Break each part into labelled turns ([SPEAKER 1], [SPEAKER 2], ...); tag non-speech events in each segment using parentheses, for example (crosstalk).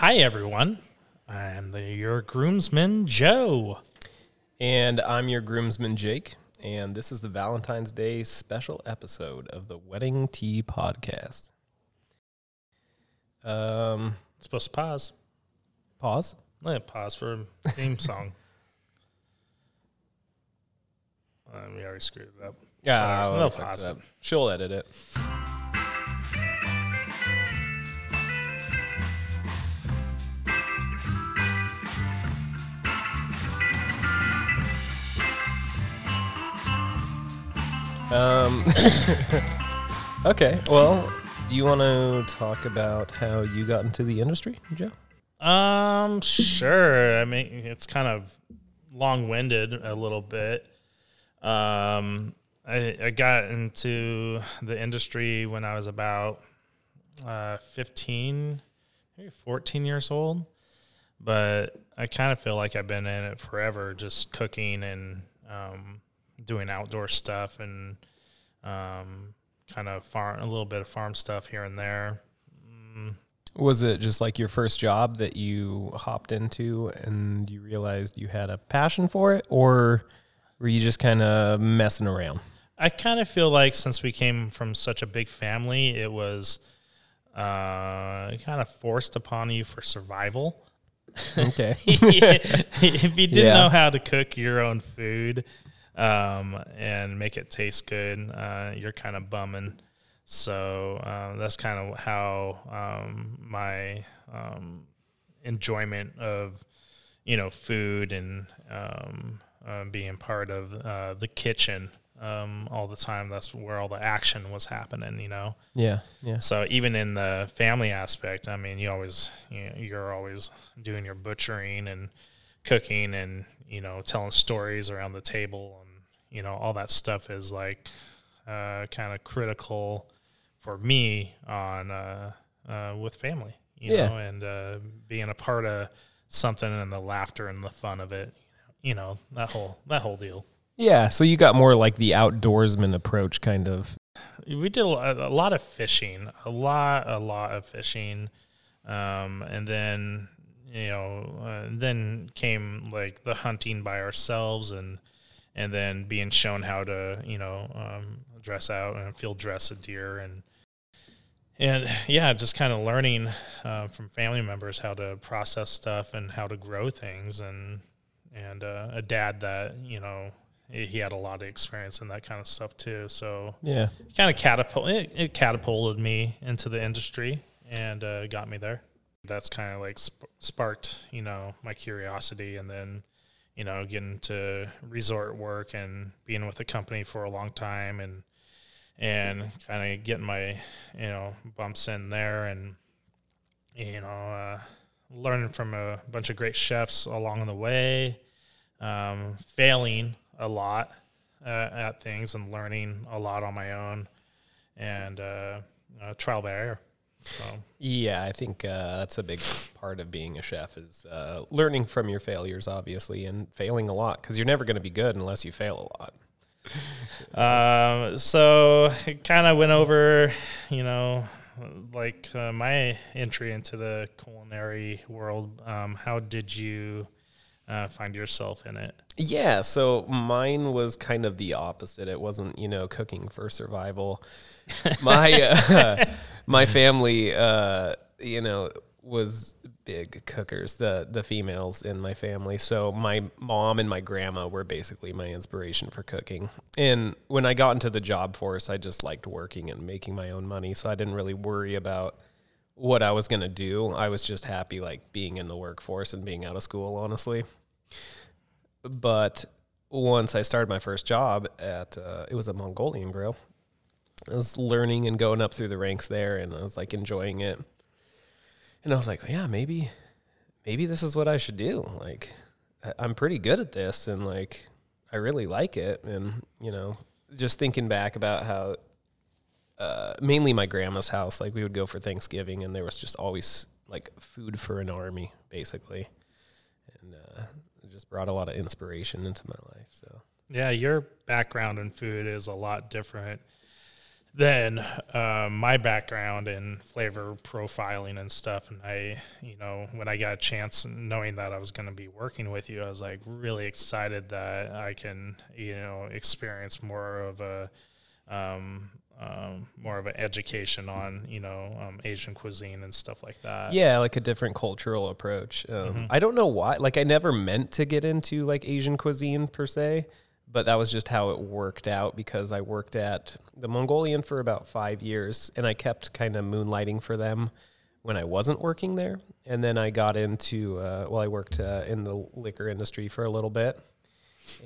[SPEAKER 1] Hi, everyone. I am the, your groomsman, Joe.
[SPEAKER 2] And I'm your groomsman, Jake. And this is the Valentine's Day special episode of the Wedding Tea Podcast. Um,
[SPEAKER 1] Supposed to pause.
[SPEAKER 2] pause.
[SPEAKER 1] It pause for a theme (laughs) song. Uh, we already screwed it up.
[SPEAKER 2] Yeah. I'll
[SPEAKER 1] They'll pause
[SPEAKER 2] it
[SPEAKER 1] it.
[SPEAKER 2] up. She'll edit it. Um, (laughs) okay, well, do you want to talk about how you got into the industry, Joe?
[SPEAKER 1] Um, sure. I mean, it's kind of long-winded a little bit. Um, I, I got into the industry when I was about uh, 15, maybe 14 years old. But I kind of feel like I've been in it forever, just cooking and um, doing outdoor stuff and um, kind of farm, a little bit of farm stuff here and there. Mm,
[SPEAKER 2] Was it just like your first job that you hopped into and you realized you had a passion for it, or were you just kind of messing around?
[SPEAKER 1] I kind of feel like since we came from such a big family, it was uh, kind of forced upon you for survival.
[SPEAKER 2] Okay. (laughs)
[SPEAKER 1] if you didn't
[SPEAKER 2] Yeah.
[SPEAKER 1] know how to cook your own food um, and make it taste good, uh, you're kind of bumming. So uh, that's kind of how um, my um, enjoyment of you know food and um, uh, being part of uh, the kitchen um, all the time. That's where all the action was happening. You know.
[SPEAKER 2] yeah. Yeah.
[SPEAKER 1] So even in the family aspect, I mean, you always you know, you're always doing your butchering and cooking and you know telling stories around the table you know all that stuff is like uh, kind of critical for me on uh, uh, with family, you
[SPEAKER 2] Yeah.
[SPEAKER 1] know, and uh, being a part of something and the laughter and the fun of it, you know, that whole that whole deal.
[SPEAKER 2] Yeah. So you got more like the outdoorsman approach, kind of.
[SPEAKER 1] we did a lot, a lot of fishing, a lot, a lot of fishing, um, and then you know, uh, then came like the hunting by ourselves, and and then being shown how to you know um, dress out and field dress a deer, and and yeah, just kind of learning uh, from family members how to process stuff and how to grow things, and and uh, a dad that you know he he had a lot of experience in that kind of stuff too, so
[SPEAKER 2] Yeah.
[SPEAKER 1] kind of catapult it, it catapulted me into the industry and uh, got me there. That's kind of like sp- sparked, you know, my curiosity, and then, you know, getting to resort work and being with the company for a long time, and and kind of getting my, you know, bumps in there, and you know, uh, learning from a bunch of great chefs along the way, um, failing a lot uh, at things and learning a lot on my own and uh, uh, trial by error. So
[SPEAKER 2] Yeah, I think uh, that's a big part of being a chef is uh, learning from your failures, obviously, and failing a lot because you're never going to be good unless you fail a lot.
[SPEAKER 1] Um, so it kind of went over, you know, like uh, my entry into the culinary world. Um, how did you uh, find yourself in it?
[SPEAKER 2] Yeah, so mine was kind of the opposite. It wasn't, you know, cooking for survival. My (laughs) uh, my family, uh, you know, was big cookers. The the females in my family. So my mom and my grandma were basically my inspiration for cooking. And when I got into the job force, I just liked working and making my own money. So I didn't really worry about what I was gonna do. I was just happy like being in the workforce and being out of school, honestly but once I started my first job at uh, it was a Mongolian grill. I was learning and going up through the ranks there, and I was like enjoying it. And I was like, yeah, maybe, maybe this is what I should do. Like, I'm pretty good at this, and like, I really like it. And you know, just thinking back about how, uh, mainly my grandma's house, like we would go for Thanksgiving, and there was just always like food for an army, basically, and uh, just brought a lot of inspiration into my life. So
[SPEAKER 1] Yeah, your background in food is a lot different than um, my background in flavor profiling and stuff, and I, you know, when I got a chance, knowing that I was going to be working with you, I was like really excited that I can, you know, experience more of a, um, um, more of an education on, you know, um, Asian cuisine and stuff like that.
[SPEAKER 2] Yeah, like a different cultural approach. Um, I don't know why. Like, I never meant to get into like Asian cuisine per se, but that was just how it worked out because I worked at the Mongolian for about five years and I kept kind of moonlighting for them when I wasn't working there. And then I got into, uh, well, I worked uh, in the liquor industry for a little bit.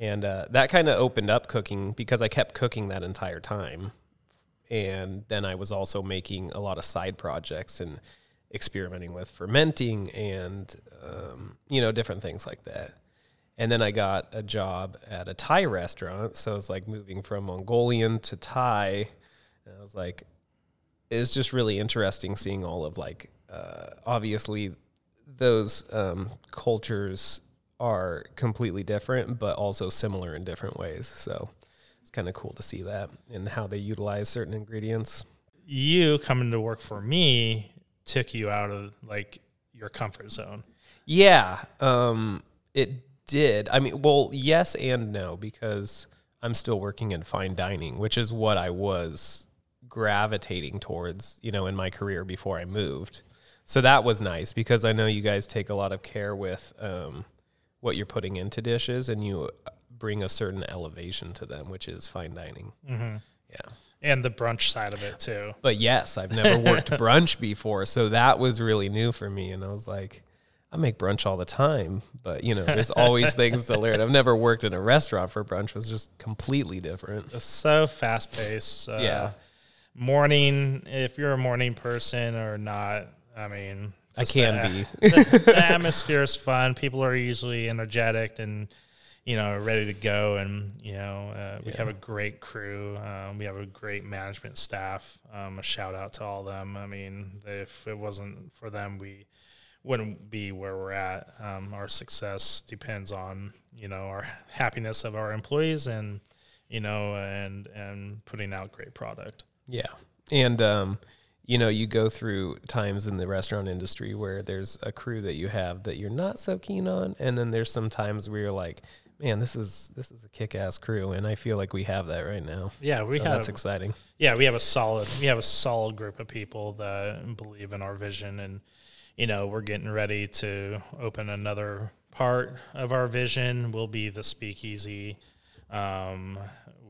[SPEAKER 2] And uh, that kind of opened up cooking because I kept cooking that entire time. And then I was also making a lot of side projects and experimenting with fermenting and, um, you know, different things like that. And then I got a job at a Thai restaurant. So it's like moving from Mongolian to Thai. And I was like, it was just really interesting seeing all of like, uh, obviously, those um, cultures are completely different, but also similar in different ways. So it's kind of cool to see that and how they utilize certain ingredients.
[SPEAKER 1] You coming to work for me took you out of like your comfort zone.
[SPEAKER 2] Yeah, um, it did. I mean, well, yes and no, because I'm still working in fine dining, which is what I was gravitating towards, you know, in my career before I moved. So that was nice because I know you guys take a lot of care with um, what you're putting into dishes and you bring a certain elevation to them, which is fine dining.
[SPEAKER 1] Mm-hmm.
[SPEAKER 2] Yeah.
[SPEAKER 1] And the brunch side of it too.
[SPEAKER 2] But yes, I've never worked (laughs) brunch before. So that was really new for me. And I was like, I make brunch all the time, but you know, there's always (laughs) things to learn. I've never worked in a restaurant for brunch; it was just completely different.
[SPEAKER 1] It's so fast paced. Uh,
[SPEAKER 2] Yeah.
[SPEAKER 1] Morning, if you're a morning person or not, I mean,
[SPEAKER 2] I can
[SPEAKER 1] the,
[SPEAKER 2] be. (laughs)
[SPEAKER 1] the, the atmosphere is fun. People are usually energetic and you know ready to go. And you know, uh, we
[SPEAKER 2] Yeah.
[SPEAKER 1] have a great crew. Um, we have a great management staff. Um, a shout out to all of them. I mean, if it wasn't for them, we wouldn't be where we're at. Um, our success depends on you know our happiness of our employees and you know and and putting out great product.
[SPEAKER 2] Yeah, and um, you know, you go through times in the restaurant industry where there's a crew that you have that you're not so keen on, and then there's some times where you're like, man, this is this is a kick-ass crew, and I feel like we have that right now.
[SPEAKER 1] Yeah, we
[SPEAKER 2] So
[SPEAKER 1] have
[SPEAKER 2] that's exciting.
[SPEAKER 1] yeah we have a solid we have a solid group of people that believe in our vision and you know we're getting ready to open another part of our vision will be the speakeasy um,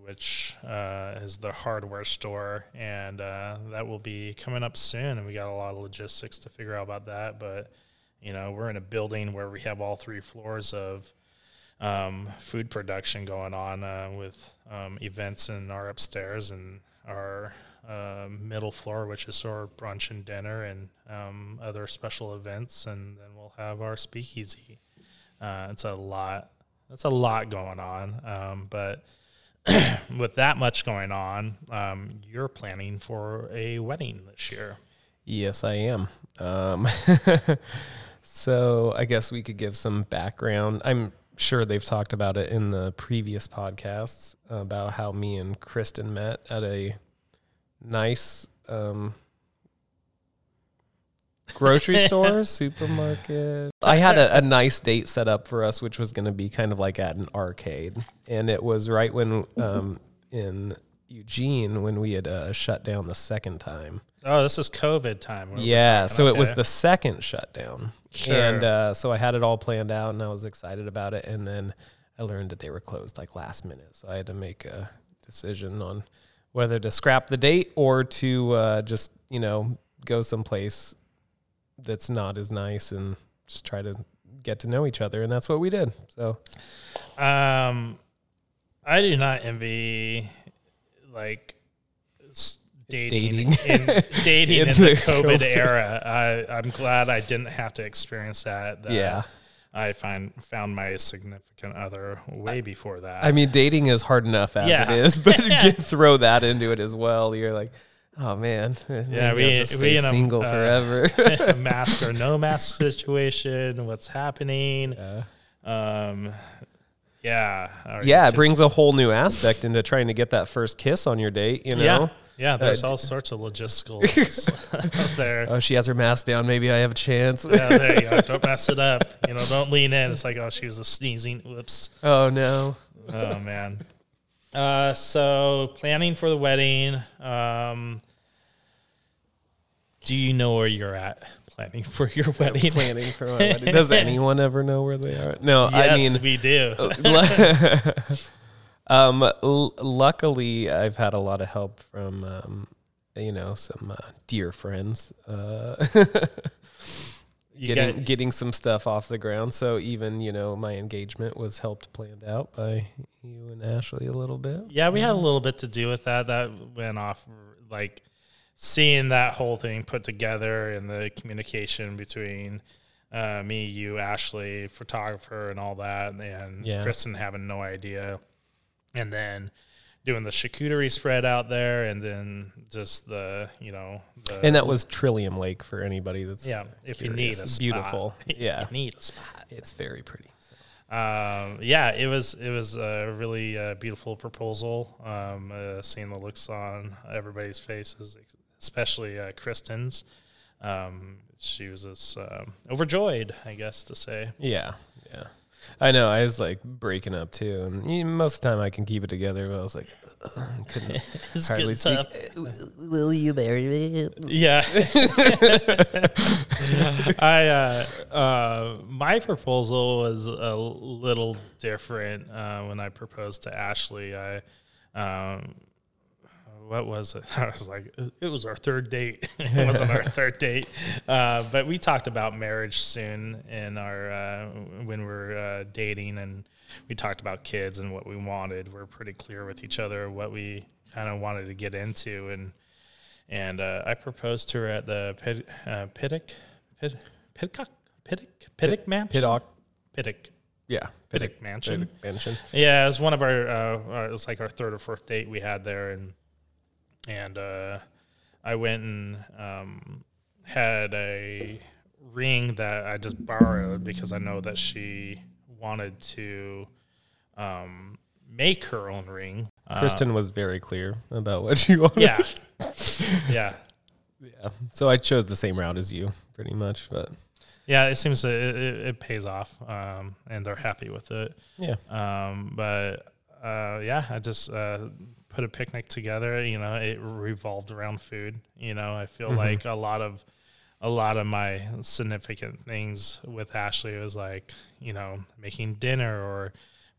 [SPEAKER 1] which uh, is the hardware store and uh, that will be coming up soon and we got a lot of logistics to figure out about that but you know we're in a building where we have all three floors of um, food production going on uh, with um, events in our upstairs and our uh, middle floor, which is our brunch and dinner and um, other special events, and then we'll have our speakeasy. Uh, it's a lot. That's a lot going on, um, but (clears throat) with that much going on, um, you're planning for a wedding this year.
[SPEAKER 2] Yes, I am. Um, (laughs) so I guess we could give some background. I'm sure they've talked about it in the previous podcasts about how me and Kristen met at a nice um, grocery (laughs) store, supermarket. I had a, a nice date set up for us, which was going to be kind of like at an arcade, and it was right when um, in Eugene when we had uh, shut down the second time.
[SPEAKER 1] Oh, this is COVID time.
[SPEAKER 2] Yeah, so it was the second shutdown,
[SPEAKER 1] Sure.
[SPEAKER 2] and uh, so I had it all planned out, and I was excited about it. And then I learned that they were closed like last minute, so I had to make a decision on whether to scrap the date or to uh, just you know go someplace that's not as nice and just try to get to know each other, and that's what we did. So
[SPEAKER 1] Um, I do not envy like dating
[SPEAKER 2] Dating.
[SPEAKER 1] in (laughs) dating in
[SPEAKER 2] In
[SPEAKER 1] the COVID,
[SPEAKER 2] COVID.
[SPEAKER 1] era. I, I'm glad I didn't have to experience that. that
[SPEAKER 2] yeah,
[SPEAKER 1] I find found my significant other way before that.
[SPEAKER 2] I mean dating is hard enough as
[SPEAKER 1] Yeah.
[SPEAKER 2] it is, (laughs) but (laughs) get, throw that into it as well. You're like. Oh man, yeah,
[SPEAKER 1] we-
[SPEAKER 2] we
[SPEAKER 1] in a,
[SPEAKER 2] single
[SPEAKER 1] uh,
[SPEAKER 2] forever.
[SPEAKER 1] a mask or no mask situation. What's happening?
[SPEAKER 2] Yeah.
[SPEAKER 1] Um, yeah,
[SPEAKER 2] yeah, it brings a whole new aspect into trying to get that first kiss on your date. You know,
[SPEAKER 1] Yeah, there's
[SPEAKER 2] Uh,
[SPEAKER 1] all sorts of logistical (laughs) there.
[SPEAKER 2] Oh, she has her mask down. Maybe I have a chance.
[SPEAKER 1] Yeah, there you go. (laughs) Don't mess it up. You know, don't lean in. It's like, oh, she was a sneezing. Whoops.
[SPEAKER 2] oh no.
[SPEAKER 1] Oh man. Uh, so planning for the wedding. Um, do you know where you're at planning for your wedding?
[SPEAKER 2] Planning for my wedding. (laughs) Does anyone ever know where they are? No,
[SPEAKER 1] yes,
[SPEAKER 2] I mean,
[SPEAKER 1] we do. (laughs) (laughs)
[SPEAKER 2] um, l- luckily, I've had a lot of help from, um, you know, some uh, dear friends. Uh, getting
[SPEAKER 1] get-
[SPEAKER 2] getting some stuff off the ground. So even you know my engagement was helped planned out by you and Ashley a little bit.
[SPEAKER 1] Yeah, we had a little bit to do with that. That went off like seeing that whole thing put together and the communication between uh, me, you, Ashley, photographer, and all that, and
[SPEAKER 2] Yeah.
[SPEAKER 1] Kristen having no idea, and then doing the charcuterie spread out there, and then just the you know the
[SPEAKER 2] And that was Trillium Lake for anybody that's
[SPEAKER 1] yeah. If you need a spot.
[SPEAKER 2] beautiful, (laughs) yeah,
[SPEAKER 1] you need a spot.
[SPEAKER 2] it's very pretty.
[SPEAKER 1] um, yeah, it was it was a really uh, beautiful proposal. Um, uh, seeing the looks on everybody's faces, especially uh, Kristen's. Um, she was just um, overjoyed, I guess to say.
[SPEAKER 2] Yeah, yeah. I know. I was like breaking up too, and you know, most of the time I can keep it together. But I was like, (clears throat) couldn't (laughs)
[SPEAKER 1] It's
[SPEAKER 2] hardly speak.
[SPEAKER 1] tough.
[SPEAKER 2] Will you marry me?
[SPEAKER 1] Yeah. (laughs) (laughs) I uh, uh, my proposal was a little different uh, when I proposed to Ashley. I um, what was it? (laughs) I was like, it was our third date. (laughs) it (laughs) wasn't our third date, uh, but we talked about marriage soon in our uh, when we we're uh, dating, and we talked about kids and what we wanted. We're pretty clear with each other what we kind of wanted to get into, and and uh, I proposed to her at the Pid, uh, Pittock, Pid, Pidcock, Pittock, Pittock Mansion,
[SPEAKER 2] Pittock.
[SPEAKER 1] Pittock,
[SPEAKER 2] Yeah,
[SPEAKER 1] Pittock Mansion.
[SPEAKER 2] Pittock Mansion.
[SPEAKER 1] Yeah, it was one of our. Uh, uh, it was like our third or fourth date we had there, and and uh, I went and um, had a ring that I just borrowed because I know that she wanted to um, make her own ring. Uh,
[SPEAKER 2] Kristen was very clear about what she (laughs) wanted.
[SPEAKER 1] yeah, (laughs) yeah,
[SPEAKER 2] yeah. So I chose the same route as you, pretty much. But
[SPEAKER 1] yeah. It seems that it, it, it pays off, um, and they're happy with it.
[SPEAKER 2] yeah,
[SPEAKER 1] Um, but uh, yeah, I just uh, put a picnic together. You know, it revolved around food. You know, I feel
[SPEAKER 2] Mhm.
[SPEAKER 1] like a lot of a lot of my significant things with Ashley was like, you know, making dinner or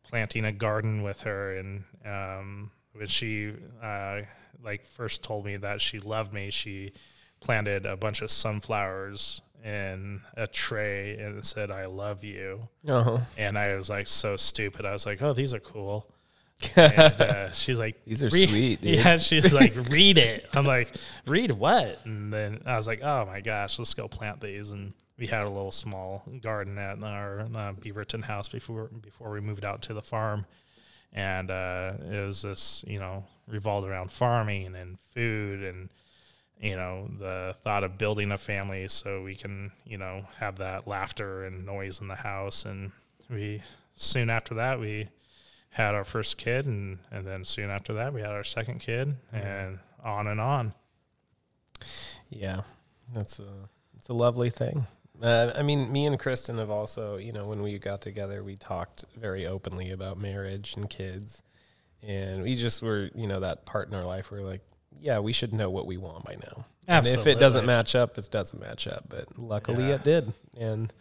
[SPEAKER 1] planting a garden with her. And um, when she uh, like first told me that she loved me, she planted a bunch of sunflowers in a tray and said, "I love you."
[SPEAKER 2] uh
[SPEAKER 1] And I was like so stupid. I was like, "Oh, these are cool." And uh, (laughs) she's like,
[SPEAKER 2] These are
[SPEAKER 1] "Read-"
[SPEAKER 2] sweet, dude.
[SPEAKER 1] Yeah, she's like, (laughs) "Read it." I'm like, "Read what?" And then I was like, "Oh my gosh, let's go plant these." And we had a little small garden at our uh, Beaverton house before before we moved out to the farm, and uh, it was this you know revolved around farming and food and you know the thought of building a family so we can you know have that laughter and noise in the house and we soon after that we had our first kid and and then soon after that we had our second kid and on and on
[SPEAKER 2] Yeah, that's a it's a lovely thing. Uh, I mean, me and Kristen have also, you know, when we got together, we talked very openly about marriage and kids, and we just were, you know, that part in our life where like, yeah, we should know what we want by now. And if it doesn't match up, it doesn't match up. But luckily,
[SPEAKER 1] Yeah.
[SPEAKER 2] it did, and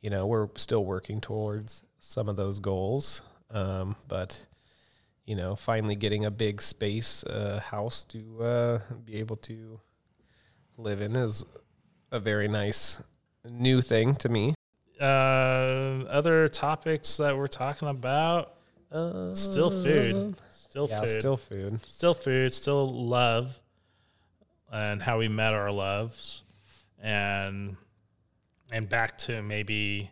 [SPEAKER 2] you know, we're still working towards some of those goals. Um, but you know, finally getting a big space uh, house to uh, be able to live in is a very nice new thing to me.
[SPEAKER 1] uh other topics that we're talking about
[SPEAKER 2] Uh,
[SPEAKER 1] still food still
[SPEAKER 2] Yeah,
[SPEAKER 1] food
[SPEAKER 2] still food.
[SPEAKER 1] still food, still love, and how we met our loves, and and back to maybe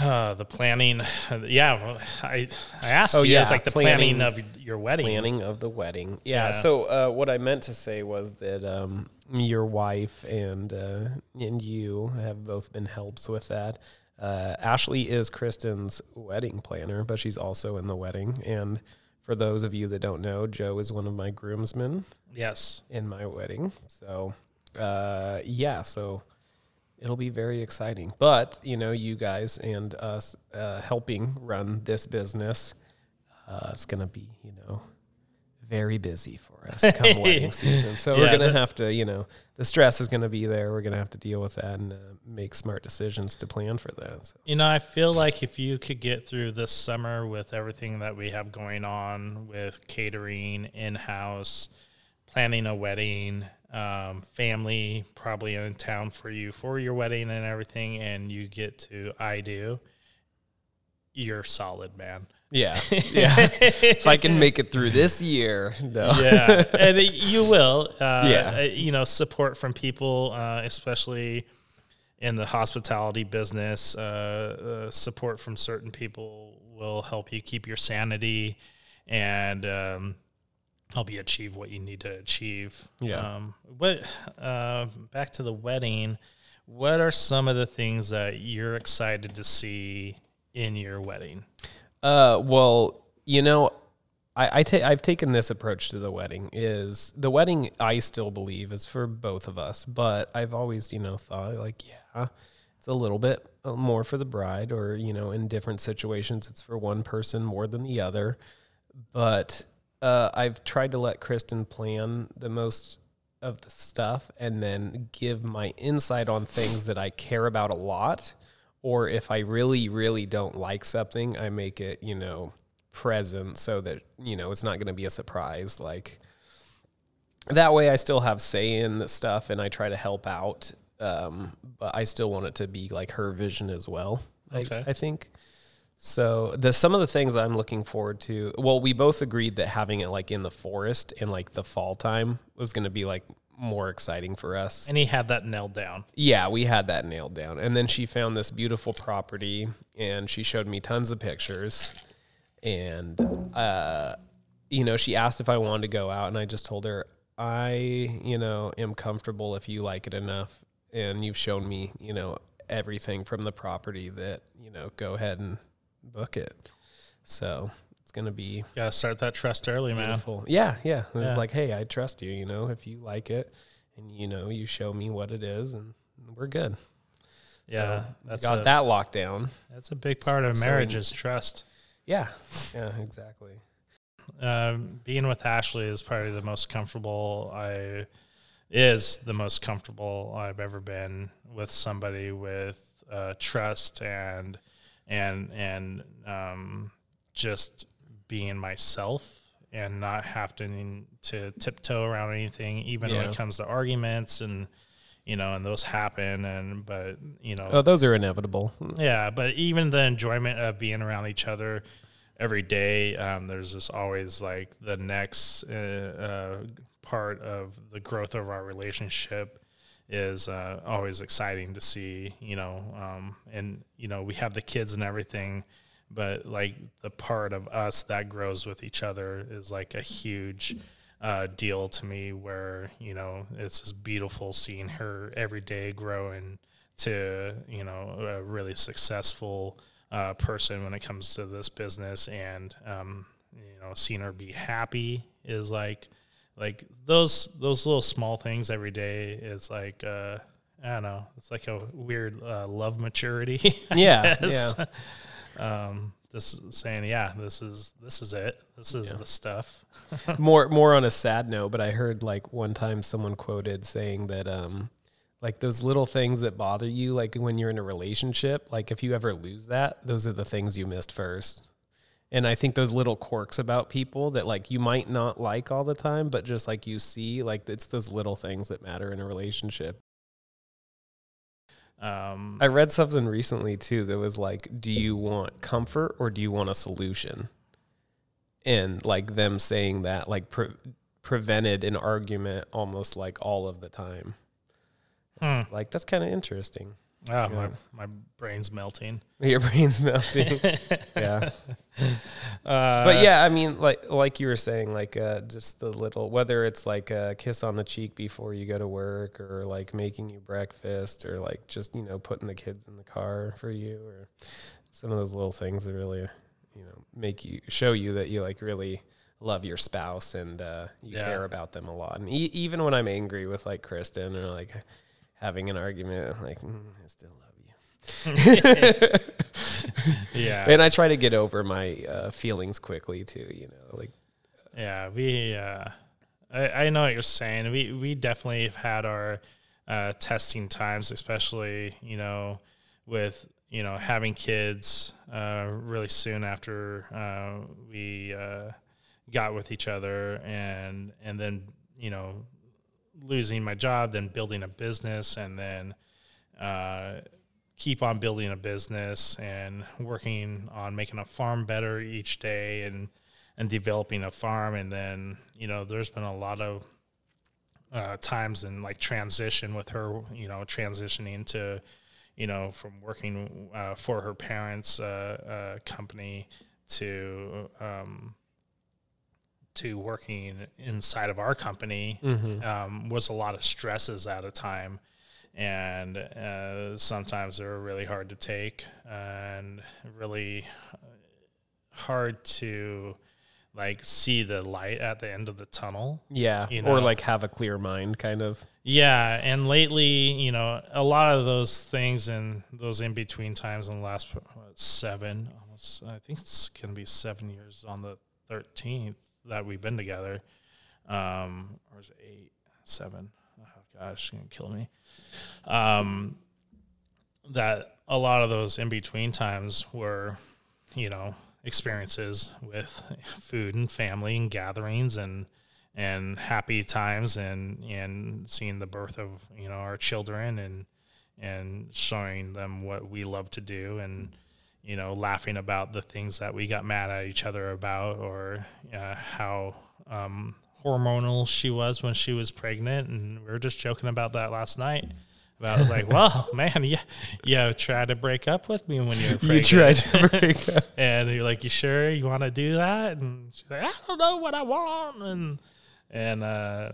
[SPEAKER 1] uh, the planning. Yeah, I I asked
[SPEAKER 2] Oh,
[SPEAKER 1] you.
[SPEAKER 2] yeah,
[SPEAKER 1] it's like the
[SPEAKER 2] planning-
[SPEAKER 1] planning, of your wedding.
[SPEAKER 2] Planning of the wedding. Yeah.
[SPEAKER 1] Yeah.
[SPEAKER 2] So uh, what I meant to say was that um, your wife and uh, and you have both been helps with that. Uh, Ashley is Kristen's wedding planner, but she's also in the wedding. And for those of you that don't know, Joe is one of my groomsmen
[SPEAKER 1] Yes.
[SPEAKER 2] in my wedding. So, uh, yeah, so it'll be very exciting. But, you know, you guys and us uh, helping run this business, uh, it's going to be, you know, very busy for us come (laughs) wedding season. So we're going to have to, you know, the stress is going to be there. We're going to have to deal with that and uh, make smart decisions to plan for that. So.
[SPEAKER 1] You know, I feel like if you could get through this summer with everything that we have going on with catering, in house, planning a wedding, um, family probably in town for you for your wedding and everything, and you get to I do, you're solid, man.
[SPEAKER 2] Yeah. (laughs) Yeah. if I can make it through this year, no.
[SPEAKER 1] yeah, and it- you will. Uh,
[SPEAKER 2] Yeah.
[SPEAKER 1] uh, you know, support from people, uh, especially in the hospitality business. Uh, uh, support from certain people will help you keep your sanity and um, help you achieve what you need to achieve.
[SPEAKER 2] Yeah.
[SPEAKER 1] Um, but uh, back to the wedding. What are some of the things that you're excited to see in your wedding?
[SPEAKER 2] Uh, well, you know, I, I ta- I've taken this approach to the wedding. Is the wedding I still believe is for both of us, but I've always you know thought like yeah, it's a little bit uh, more for the bride, or you know, in different situations it's for one person more than the other. But uh, I've tried to let Kristen plan the most of the stuff and then give my insight on things that I care about a lot or if I really, really don't like something, I make it, you know, present so that, you know, it's not going to be a surprise. Like that way I still have say in the stuff and I try to help out. Um, but I still want it to be like her vision as well. I, I think. So the some of the things I'm looking forward to. Well, we both agreed that having it like in the forest in like the fall time was going to be like more exciting for us.
[SPEAKER 1] And he had that nailed down.
[SPEAKER 2] Yeah, we had that nailed down. And then she found this beautiful property and she showed me tons of pictures. And, uh, you know, she asked if I wanted to go out. And I just told her, I, you know, am comfortable if you like it enough. And you've shown me, you know, everything from the property that, you know, go ahead and book it. So it's going to be
[SPEAKER 1] Gotta start that trust early, man.
[SPEAKER 2] Yeah, yeah. It was
[SPEAKER 1] Yeah.
[SPEAKER 2] like, hey, I trust you. You know, if you like it, and you know, you show me what it is, and we're good.
[SPEAKER 1] Yeah,
[SPEAKER 2] So,
[SPEAKER 1] that's
[SPEAKER 2] got
[SPEAKER 1] a,
[SPEAKER 2] that locked down.
[SPEAKER 1] That's a big part of
[SPEAKER 2] So-
[SPEAKER 1] marriage is trust.
[SPEAKER 2] Yeah, yeah, exactly.
[SPEAKER 1] Um, being with Ashley is probably the most comfortable I is the most comfortable I've ever been with somebody with uh, trust and and and um, just being myself and not having to tiptoe around anything, even when it comes to arguments and you know, and those happen. And but you know,
[SPEAKER 2] Oh, those are inevitable.
[SPEAKER 1] yeah, but even the enjoyment of being around each other every day, um, there's just always like the next uh, uh, part of the growth of our relationship is uh, always exciting to see, you know, um, and you know we have the kids and everything, but like the part of us that grows with each other is like a huge uh, deal to me. Where you know it's just beautiful seeing her every day growing to you know a really successful uh, person when it comes to this business, and um, you know seeing her be happy is like like those those little small things every day is like uh I don't know. It's like a weird uh, love maturity. (laughs) I
[SPEAKER 2] Yeah,
[SPEAKER 1] guess. Um, just saying, yeah, this is this is it. This is
[SPEAKER 2] Yeah.
[SPEAKER 1] the stuff. (laughs)
[SPEAKER 2] more more on a sad note, but I heard like one time someone quoted saying that um like those little things that bother you like when you're in a relationship, like if you ever lose that, those are the things you missed first. And I think those little quirks about people that like you might not like all the time, but just like you see, like it's those little things that matter in a relationship.
[SPEAKER 1] Um,
[SPEAKER 2] I read something recently too that was like, do you want comfort or do you want a solution? And like them saying that like pre- prevented an argument almost like all of the time.
[SPEAKER 1] hmm.
[SPEAKER 2] Like that's kind of interesting.
[SPEAKER 1] Oh,
[SPEAKER 2] Yeah.
[SPEAKER 1] my my brain's melting. (laughs)
[SPEAKER 2] Your brain's melting. (laughs) yeah. (laughs)
[SPEAKER 1] Uh,
[SPEAKER 2] But yeah, I mean like like you were saying like uh just the little whether it's like a kiss on the cheek before you go to work or like making you breakfast or like just, you know, putting the kids in the car for you or some of those little things that really you know make you show you that you like really love your spouse and uh, you
[SPEAKER 1] Yeah.
[SPEAKER 2] care about them a lot. And e- even when I'm angry with like Kristen or like having an argument, I'm like mm, I still love you. (laughs)
[SPEAKER 1] Yeah.
[SPEAKER 2] And I try to get over my uh, feelings quickly too. You know, like
[SPEAKER 1] Yeah, we. Uh, I, I know what you're saying. We we definitely have had our uh, testing times, especially you know with you know having kids uh, really soon after uh, we uh, got with each other, and and then you know losing my job, then building a business, and then. Uh, keep on building a business and working on making a farm better each day and and developing a farm and then you know there's been a lot of uh, times in like transition with her you know transitioning to you know from working uh, for her parents uh, uh, company to um, to working inside of our company um, was a lot of stresses at a time and uh, sometimes they were really hard to take and really hard to like see the light at the end of the tunnel.
[SPEAKER 2] yeah,
[SPEAKER 1] You
[SPEAKER 2] or like have a clear mind, kind of.
[SPEAKER 1] Yeah, and lately, you know, a lot of those things and those in between times in the last what, seven, almost, I think it's gonna be seven years on the thirteenth that we've been together, um, or is it eight, seven? Oh gosh, it's gonna kill me. Um, that a lot of those in between times were, you know, experiences with food and family and gatherings and and happy times and and seeing the birth of you know our children and and showing them what we love to do and you know laughing about the things that we got mad at each other about or uh, how um, hormonal she was when she was pregnant and we were just joking about that last night about I was like (laughs) well man yeah yeah tried to break up with me when you were pregnant (laughs)
[SPEAKER 2] You tried to break up. (laughs)
[SPEAKER 1] and you're like, "You sure you want to do that?" And she's like, "I don't know what I want." And and uh,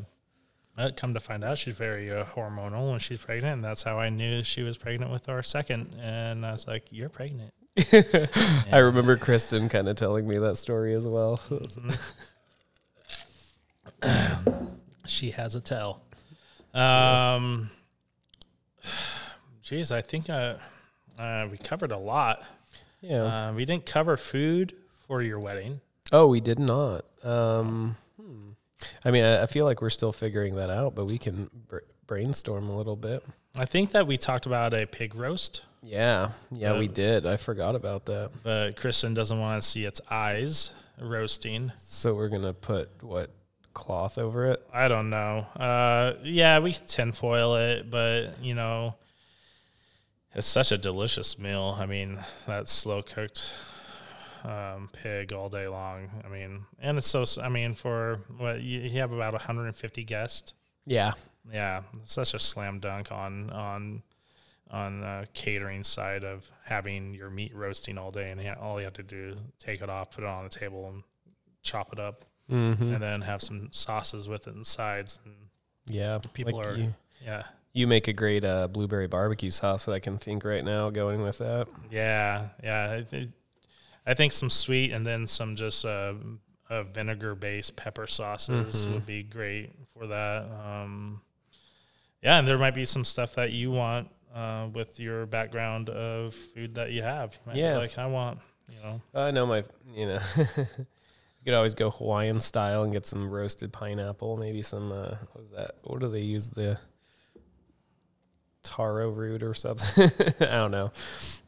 [SPEAKER 1] uh, come to find out, she's very uh, hormonal when she's pregnant, and that's how I knew she was pregnant with our second. And I was like, "You're pregnant."
[SPEAKER 2] I remember Kristen kind of telling me that story as well.
[SPEAKER 1] She has a tell. Um, geez, I think uh, uh, we covered a lot.
[SPEAKER 2] yeah.
[SPEAKER 1] Uh, we didn't cover food for your wedding.
[SPEAKER 2] oh, we did not. Um, hmm. I mean, I, I feel like we're still figuring that out, but we can br- brainstorm a little bit.
[SPEAKER 1] I think that we talked about a pig roast.
[SPEAKER 2] Yeah, yeah, we
[SPEAKER 1] Uh,
[SPEAKER 2] did. I forgot about that.
[SPEAKER 1] but Kristen doesn't want to see its eyes roasting.
[SPEAKER 2] So we're gonna put what cloth over it?
[SPEAKER 1] I don't know. Uh, yeah, we can tinfoil it, but you know, it's such a delicious meal. I mean, that slow cooked um, pig all day long. I mean, and it's so. I mean, for what you, you have about 150 guests.
[SPEAKER 2] Yeah,
[SPEAKER 1] Yeah, it's such a slam dunk on on on the catering side of having your meat roasting all day, and all you have to do take it off, put it on the table, and chop it up,
[SPEAKER 2] mm-hmm.
[SPEAKER 1] and then have some sauces with it and sides. And
[SPEAKER 2] yeah.
[SPEAKER 1] people
[SPEAKER 2] like
[SPEAKER 1] are-
[SPEAKER 2] You,
[SPEAKER 1] yeah,
[SPEAKER 2] you make a great uh, blueberry barbecue sauce that I can think right now going with that.
[SPEAKER 1] yeah, yeah. I, thi- I think some sweet and then some just uh, uh, vinegar based pepper sauces
[SPEAKER 2] Mhm.
[SPEAKER 1] would be great for that. Um, yeah, and there might be some stuff that you want uh, with your background of food that you have. You
[SPEAKER 2] Yeah.
[SPEAKER 1] like I want, you know,
[SPEAKER 2] I know my, you know, (laughs) you could always go Hawaiian style and get some roasted pineapple, maybe some, uh, what was that? What do they use? The taro root or something? (laughs) I don't know.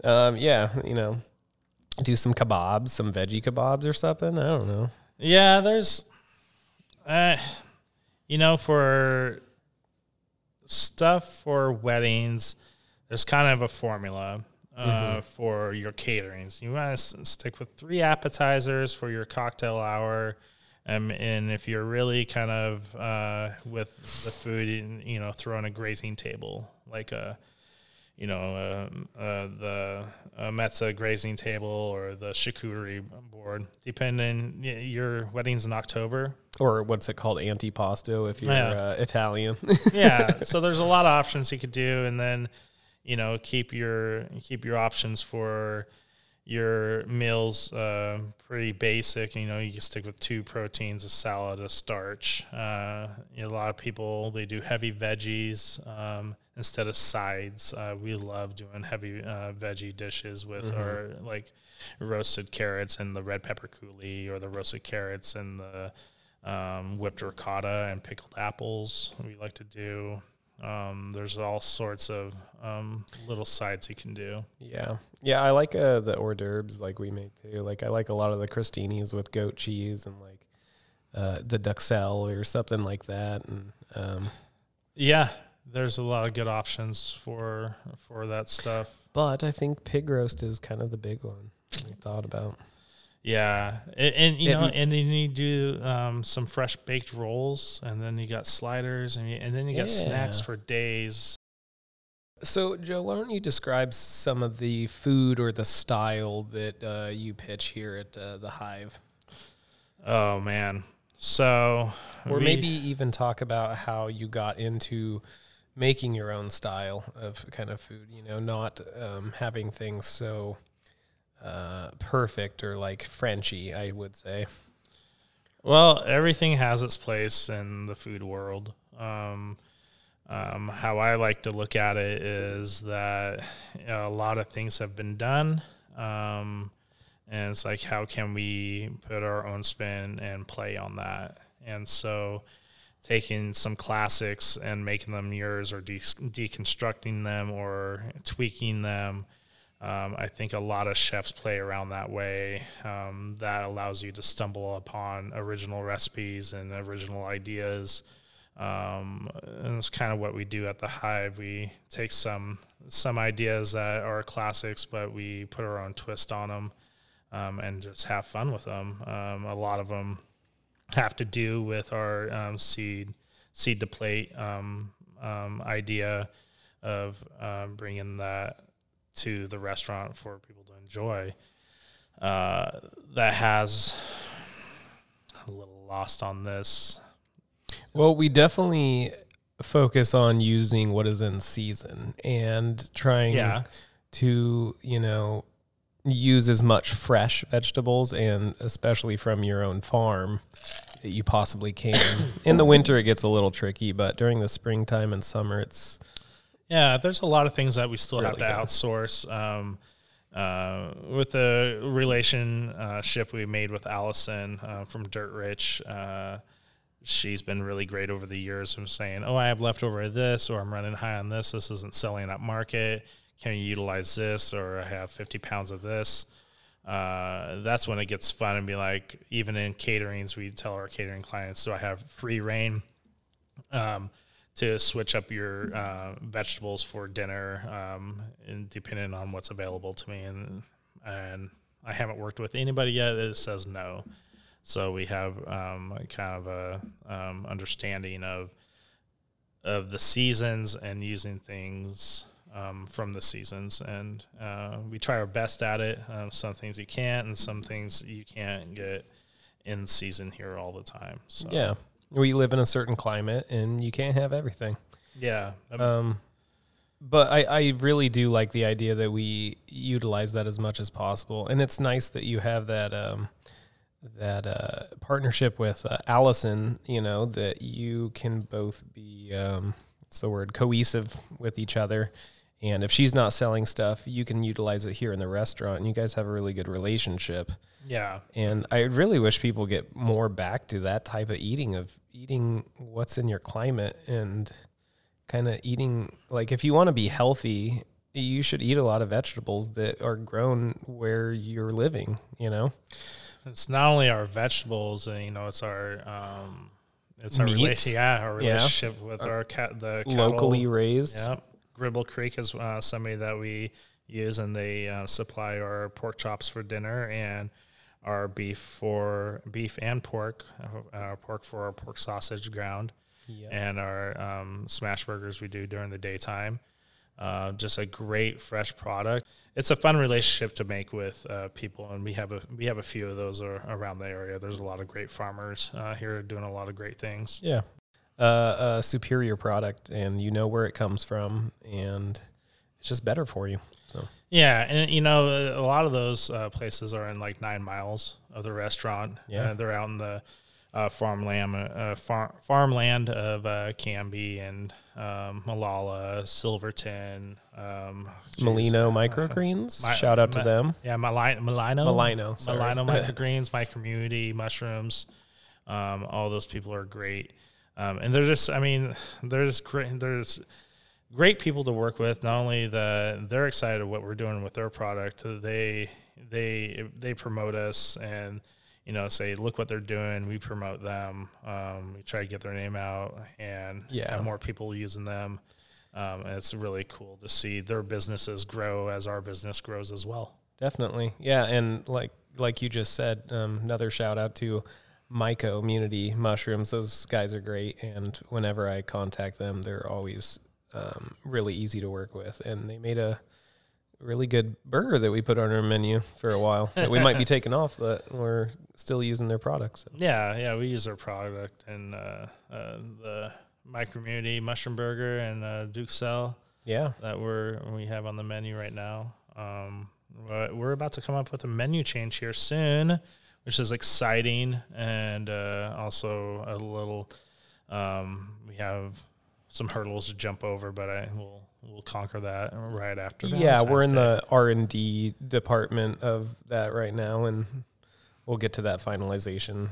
[SPEAKER 2] Um, yeah, you know, do some kebabs, some veggie kebabs or something. I don't know.
[SPEAKER 1] Yeah, there's, uh, you know, for stuff for weddings, there's kind of a formula uh, for your caterings. You want to stick with three appetizers for your cocktail hour. Um, and if you're really kind of uh, with the food, in, you know, throw in a grazing table, like a, you know, um, uh, the uh, Metza grazing table or the charcuterie board, depending. Your wedding's in October,
[SPEAKER 2] Or what's it called? Antipasto if you're
[SPEAKER 1] Yeah.
[SPEAKER 2] uh, Italian. (laughs)
[SPEAKER 1] yeah. so there's a lot of options you could do, and then you know keep your keep your options for your meals uh, pretty basic. You know, you can stick with two proteins, a salad, a starch. Uh, you know, a lot of people they do heavy veggies um, instead of sides. Uh, we love doing heavy uh, veggie dishes with
[SPEAKER 2] Mhm.
[SPEAKER 1] our like roasted carrots and the red pepper coulis, or the roasted carrots and the um, whipped ricotta and pickled apples. We like to do. Um, there's all sorts of um, little sides you can do.
[SPEAKER 2] Yeah, yeah. I like uh, the hors d'oeuvres like we make too. Like I like a lot of the crostinis with goat cheese and like uh, the duxelle or something like that. And um,
[SPEAKER 1] Yeah, there's a lot of good options for for that stuff.
[SPEAKER 2] but I think pig roast is kind of the big one we thought about.
[SPEAKER 1] Yeah, and, and you
[SPEAKER 2] It-
[SPEAKER 1] know, and then you do um, some fresh baked rolls, and then you got sliders, and you, and then you got snacks for days.
[SPEAKER 2] So Joe, why don't you describe some of the food or the style that uh, you pitch here at uh, the Hive,
[SPEAKER 1] Oh man, so
[SPEAKER 2] or
[SPEAKER 1] we-
[SPEAKER 2] maybe even talk about how you got into making your own style of kind of food. You know, not um, having things so uh, perfect or like Frenchy. I would say.
[SPEAKER 1] Well, everything has its place in the food world. Um, um, how I like to look at it is that you know, a lot of things have been done. Um, and it's like, how can we put our own spin and play on that? And so, taking some classics and making them yours or de- deconstructing them or tweaking them. Um, I think a lot of chefs play around that way. Um, that allows you to stumble upon original recipes and original ideas. Um, and it's kind of what we do at the Hive. We take some some ideas that are classics, but we put our own twist on them um, and just have fun with them. Um, a lot of them have to do with our um, seed seed to plate idea of um, bringing that to the restaurant for people to enjoy. Uh, that has a little lost on this.
[SPEAKER 2] Well, we definitely focus on using what is in season and trying
[SPEAKER 1] Yeah.
[SPEAKER 2] to, you know, use as much fresh vegetables and especially from your own farm that you possibly can. in the winter it gets a little tricky, but during the springtime and summer it's
[SPEAKER 1] Yeah, there's a lot of things that we still have to
[SPEAKER 2] good.
[SPEAKER 1] outsource. Um, uh, with the relationship we made with Allison uh, from Dirt Rich, uh, she's been really great over the years from saying, "Oh, I have leftover of this, or I'm running high on this. This isn't selling at market. Can you utilize this? Or I have 50 pounds of this." Uh, that's when it gets fun and be like, even in caterings, we tell our catering clients, "So I have free reign." Um, to switch up your uh, vegetables for dinner, um, and depending on what's available to me. And and I haven't worked with anybody yet that says no. So we have um, kind of a um, understanding of of the seasons and using things um, from the seasons, and uh, we try our best at it. Um, some things you can't, and some things you can't get in season here all the time. So
[SPEAKER 2] yeah. We live in a certain climate and you can't have everything.
[SPEAKER 1] yeah. Um,
[SPEAKER 2] but I, I really do like the idea that we utilize that as much as possible, and it's nice that you have that um, that uh, partnership with uh, Allison. You know that you can both be um, what's the word cohesive with each other, and if she's not selling stuff, you can utilize it here in the restaurant, and you guys have a really good relationship.
[SPEAKER 1] yeah.
[SPEAKER 2] And I really wish people get more back to that type of eating of eating what's in your climate and kind of eating like if you want to be healthy, you should eat a lot of vegetables that are grown where you're living, you know?
[SPEAKER 1] It's not only our vegetables, and you know, it's our um, it's our relation, yeah, our
[SPEAKER 2] Yeah.
[SPEAKER 1] relationship with
[SPEAKER 2] Uh,
[SPEAKER 1] our cat, the cattle.
[SPEAKER 2] Locally raised.
[SPEAKER 1] Yep. Gribble Creek is uh, somebody that we use, and they uh, supply our pork chops for dinner and our beef for beef and pork, uh, our pork for our pork sausage ground,
[SPEAKER 2] Yeah.
[SPEAKER 1] and our um, smash burgers we do during the daytime. Uh, just a great fresh product. It's a fun relationship to make with uh, people, and we have a we have a few of those ar- around the area. There's a lot of great farmers uh, here doing a lot of great things.
[SPEAKER 2] Yeah. Uh, a superior product and you know where it comes from and it's just better for you. So
[SPEAKER 1] Yeah, and you know, a lot of those uh, places are in like nine miles of the restaurant.
[SPEAKER 2] Yeah.
[SPEAKER 1] uh, they're out in the uh, farmland, uh, far, farmland of uh, Canby and um, Molalla, Silverton, um, geez,
[SPEAKER 2] Molino
[SPEAKER 1] uh,
[SPEAKER 2] microgreens,
[SPEAKER 1] my-
[SPEAKER 2] shout out to them.
[SPEAKER 1] Yeah, Malino, Malino,
[SPEAKER 2] Malino, sorry.
[SPEAKER 1] Malino (laughs) microgreens, my community mushrooms. Um, all those people are great, um, and they're just. I mean, there's great. There's great people to work with. Not only that they're excited what we're doing with their product, they they they promote us and you know say look what they're doing. We promote them. Um, we try to get their name out and
[SPEAKER 2] Yeah.
[SPEAKER 1] have more people using them. Um, and it's really cool to see their businesses grow as our business grows as well.
[SPEAKER 2] Definitely. Yeah. And like, like you just said, um, another shout out to Myco Immunity Mushrooms. Those guys are great. And whenever I contact them, they're always um, really easy to work with. And they made a really good burger that we put on our menu for a while that we might be (laughs) taking off, but we're still using their products. So.
[SPEAKER 1] Yeah, yeah, we use their product and uh, uh, the mushroom burger and uh, duxelles
[SPEAKER 2] Yeah.
[SPEAKER 1] that we're we have on the menu right now. Um, but we're about to come up with a menu change here soon, which is exciting and uh, also a little. Um, we have some hurdles to jump over, but I will we'll conquer that right after.
[SPEAKER 2] Yeah, we're in
[SPEAKER 1] Day.
[SPEAKER 2] the R and D department of that right now, and we'll get to that finalization.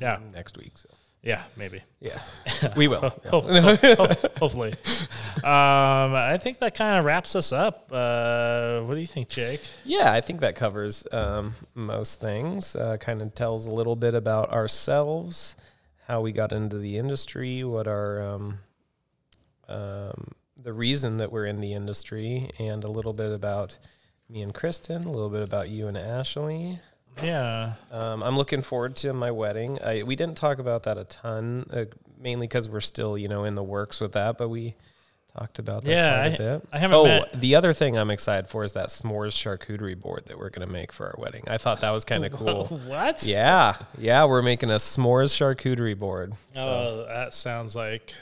[SPEAKER 1] Yeah.
[SPEAKER 2] next week. So
[SPEAKER 1] yeah maybe.
[SPEAKER 2] yeah, (laughs) we will. Yeah.
[SPEAKER 1] Ho- ho- ho- hopefully. (laughs) Um, I think that kind of wraps us up. Uh, what do you think, Jake?
[SPEAKER 2] Yeah, I think that covers um, most things. Uh, kind of tells a little bit about ourselves, how we got into the industry, what our um, um, the reason that we're in the industry, and a little bit about me and Kristen, a little bit about you and Ashley.
[SPEAKER 1] Yeah.
[SPEAKER 2] Um, I'm looking forward to my wedding. I, we didn't talk about that a ton, uh, mainly because we're still, you know, in the works with that. But we talked about that
[SPEAKER 1] Yeah,
[SPEAKER 2] quite a
[SPEAKER 1] I-
[SPEAKER 2] bit.
[SPEAKER 1] I haven't
[SPEAKER 2] Oh,
[SPEAKER 1] met-
[SPEAKER 2] the other thing I'm excited for is that s'mores charcuterie board that we're gonna make for our wedding. I thought that was kind of (laughs) cool.
[SPEAKER 1] What?
[SPEAKER 2] yeah, yeah, we're making a s'mores charcuterie board.
[SPEAKER 1] Oh, that sounds like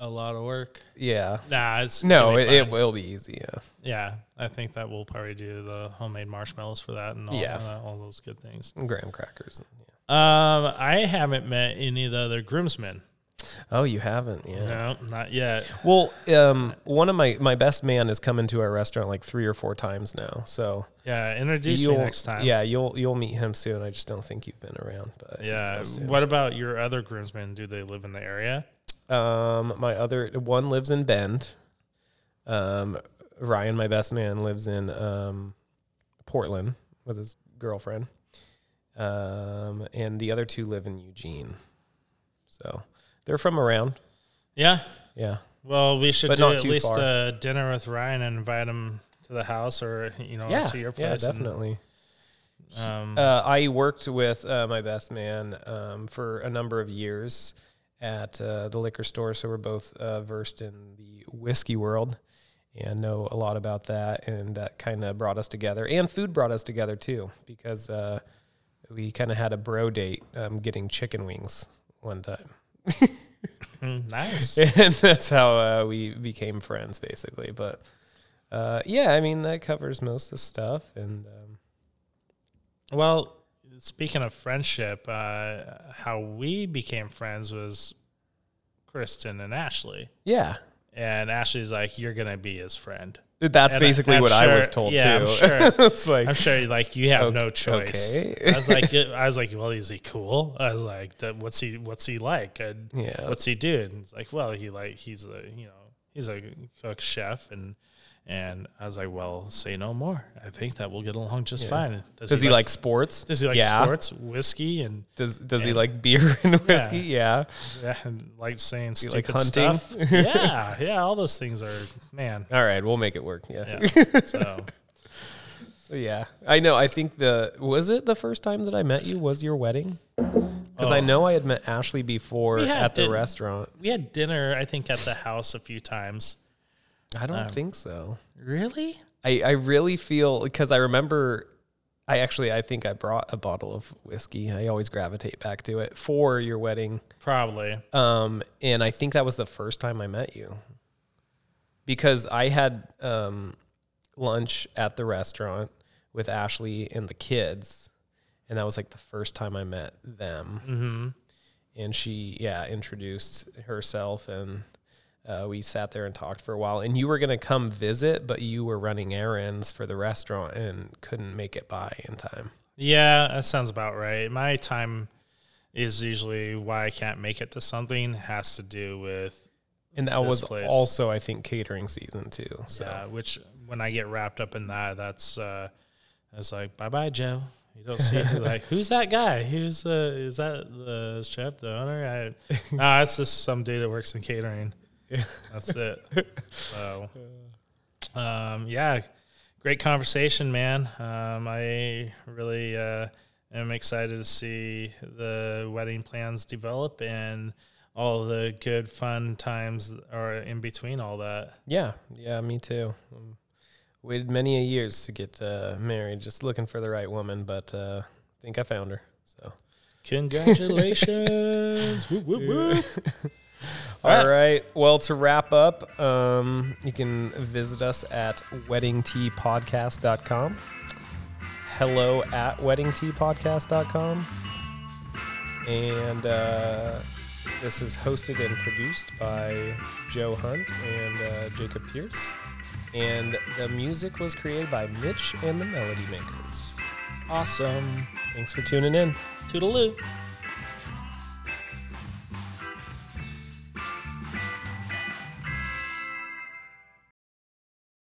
[SPEAKER 1] a lot of work.
[SPEAKER 2] Yeah.
[SPEAKER 1] Nah, it's
[SPEAKER 2] No, it, it will be easy. Yeah.
[SPEAKER 1] Yeah, I think that we'll probably do the homemade marshmallows for that and all,
[SPEAKER 2] Yeah.
[SPEAKER 1] all those good things.
[SPEAKER 2] And graham crackers. Yeah.
[SPEAKER 1] Um, I haven't met any of the other groomsmen.
[SPEAKER 2] Oh, you haven't? Yeah.
[SPEAKER 1] No, not yet.
[SPEAKER 2] Well, um, one of my my best man has come into our restaurant like three or four times now. So
[SPEAKER 1] Yeah, introduce me next time.
[SPEAKER 2] yeah you'll you'll meet him soon. I just don't think you've been around. But
[SPEAKER 1] Yeah. What about your other groomsmen? Do they live in the area?
[SPEAKER 2] Um, my other one lives in Bend. Um, Ryan, my best man, lives in um, Portland with his girlfriend. Um, and the other two live in Eugene. So they're from around.
[SPEAKER 1] Yeah.
[SPEAKER 2] Yeah.
[SPEAKER 1] Well, we should
[SPEAKER 2] But
[SPEAKER 1] do
[SPEAKER 2] not
[SPEAKER 1] at
[SPEAKER 2] too
[SPEAKER 1] least
[SPEAKER 2] far.
[SPEAKER 1] a dinner with Ryan and invite him to the house or you know
[SPEAKER 2] yeah.
[SPEAKER 1] to your
[SPEAKER 2] yeah,
[SPEAKER 1] place. and,
[SPEAKER 2] definitely.
[SPEAKER 1] um,
[SPEAKER 2] Uh, I worked with uh, my best man um, for a number of years at uh, the liquor store, so we're both uh, versed in the whiskey world and know a lot about that. And that kind of brought us together, and food brought us together too, because uh, we kind of had a bro date um, getting chicken wings one time, (laughs)
[SPEAKER 1] mm, nice. (laughs)
[SPEAKER 2] and that's how uh, we became friends, basically. But uh, yeah, I mean that covers most of the stuff, and. Um,
[SPEAKER 1] Well, speaking of friendship, uh, how we became friends was Kristen and Ashley.
[SPEAKER 2] yeah,
[SPEAKER 1] And Ashley's like, "You're gonna be his friend."
[SPEAKER 2] That's
[SPEAKER 1] And
[SPEAKER 2] basically
[SPEAKER 1] I'm
[SPEAKER 2] what I was told
[SPEAKER 1] yeah,
[SPEAKER 2] too.
[SPEAKER 1] I'm sure. (laughs)
[SPEAKER 2] it's like
[SPEAKER 1] I'm sure, like you have no choice.
[SPEAKER 2] okay.
[SPEAKER 1] I was like, I was like, well, is he cool? I was like, what's he, what's he like? And
[SPEAKER 2] Yeah.
[SPEAKER 1] what's he do? And he's like, well, he like, he's a, you know, he's a cook chef, and and as I was like, well, say no more. I think that we'll get along just
[SPEAKER 2] Yeah.
[SPEAKER 1] fine.
[SPEAKER 2] does he like sports?
[SPEAKER 1] Does he like
[SPEAKER 2] yeah.
[SPEAKER 1] sports, whiskey, and
[SPEAKER 2] Does does he like beer (laughs) and whiskey? Yeah.
[SPEAKER 1] yeah, and like saying
[SPEAKER 2] he
[SPEAKER 1] stupid
[SPEAKER 2] like hunting?
[SPEAKER 1] stuff? (laughs) yeah, yeah, all those things are man.
[SPEAKER 2] All right, we'll make it work. Yeah.
[SPEAKER 1] Yeah. (laughs) So
[SPEAKER 2] So yeah, I know. I think the was it the first time that I met you was your wedding? Because I
[SPEAKER 1] Oh.
[SPEAKER 2] know I had met Ashley before at the restaurant.
[SPEAKER 1] we had dinner, I think, at the house a few times.
[SPEAKER 2] I don't
[SPEAKER 1] Um,
[SPEAKER 2] think so.
[SPEAKER 1] Really?
[SPEAKER 2] I I really feel because I remember. I actually I think I brought a bottle of whiskey. I always gravitate back to it for your wedding.
[SPEAKER 1] Probably.
[SPEAKER 2] Um, and I think that was the first time I met you. Because I had um lunch at the restaurant with Ashley and the kids, and that was like the first time I met them.
[SPEAKER 1] Mm-hmm.
[SPEAKER 2] And she, yeah, introduced herself, and uh, we sat there and talked for a while. And you were gonna come visit, but you were running errands for the restaurant and couldn't make it by in time.
[SPEAKER 1] Yeah, that sounds about right. My time is usually why I can't make it to something has to do with
[SPEAKER 2] And that was
[SPEAKER 1] place.
[SPEAKER 2] also, I think, catering season too. So
[SPEAKER 1] yeah, which when I get wrapped up in that, that's uh it's like bye bye Joe. You don't see (laughs) like who's that guy? Who's uh is that the chef, the owner? I (laughs) no, it's just some dude that works in catering.
[SPEAKER 2] Yeah.
[SPEAKER 1] That's it. (laughs) So um yeah, great conversation, man. Um I really uh am excited to see the wedding plans develop and all the good fun times are in between all that.
[SPEAKER 2] Yeah, yeah, me too. Um, waited many a years to get uh, married, just looking for the right woman, but uh, I think I found her. So,
[SPEAKER 1] Congratulations. (laughs) Whoop, whoop, whoop. (laughs) All
[SPEAKER 2] all right. Well, to wrap up, um, you can visit us at weddingteapodcast.com. Hello at weddingteapodcast.com. And uh, this is hosted and produced by Joe Hunt and uh, Jacob Pierce. And the music was created by Mitch and the Melody Makers.
[SPEAKER 1] Awesome.
[SPEAKER 2] Thanks for tuning in.
[SPEAKER 1] Toodaloo.